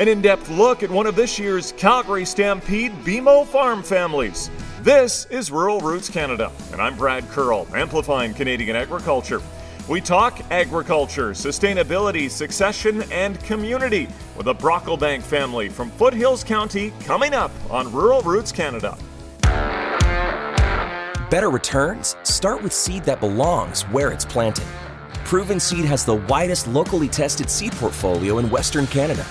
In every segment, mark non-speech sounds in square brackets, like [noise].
An in depth look at one of this year's Calgary Stampede BMO farm families. This is Rural Roots Canada, and I'm Brad Curl, amplifying Canadian agriculture. We talk agriculture, sustainability, succession, and community with the Brocklebank family from Foothills County coming up on Rural Roots Canada. Better returns start with seed that belongs where it's planted. Proven Seed has the widest locally tested seed portfolio in Western Canada.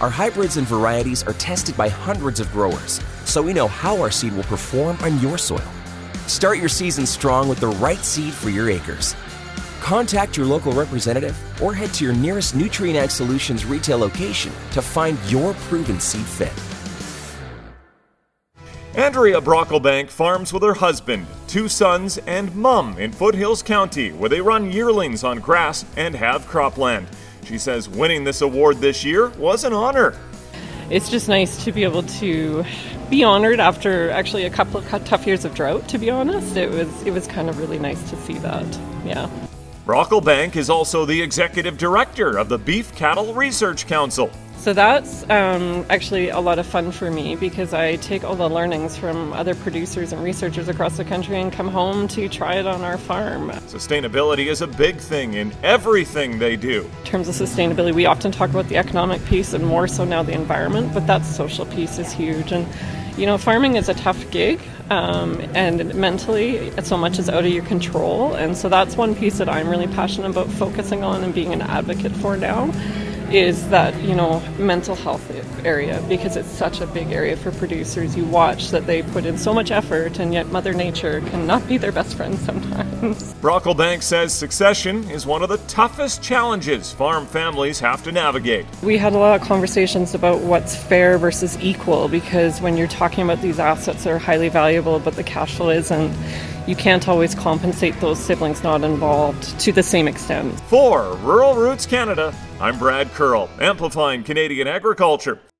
Our hybrids and varieties are tested by hundreds of growers, so we know how our seed will perform on your soil. Start your season strong with the right seed for your acres. Contact your local representative or head to your nearest Nutrien Ag Solutions retail location to find your proven seed fit. Andrea Brocklebank farms with her husband, two sons, and mum in Foothills County, where they run yearlings on grass and have cropland. She says winning this award this year was an honor. It's just nice to be able to be honored after actually a couple of tough years of drought. To be honest, it was it was kind of really nice to see that. Yeah. Brocklebank is also the executive director of the Beef Cattle Research Council. So that's um, actually a lot of fun for me because I take all the learnings from other producers and researchers across the country and come home to try it on our farm. Sustainability is a big thing in everything they do. In terms of sustainability, we often talk about the economic piece and more so now the environment, but that social piece is huge. And you know, farming is a tough gig, um, and mentally, so much is out of your control. And so that's one piece that I'm really passionate about focusing on and being an advocate for now is that you know mental health area because it's such a big area for producers. You watch that they put in so much effort and yet mother nature cannot be their best friend sometimes. [laughs] Brocklebank says succession is one of the toughest challenges farm families have to navigate. We had a lot of conversations about what's fair versus equal because when you're talking about these assets that are highly valuable but the cash flow isn't you can't always compensate those siblings not involved to the same extent. For Rural Roots Canada, I'm Brad Curl, amplifying Canadian agriculture.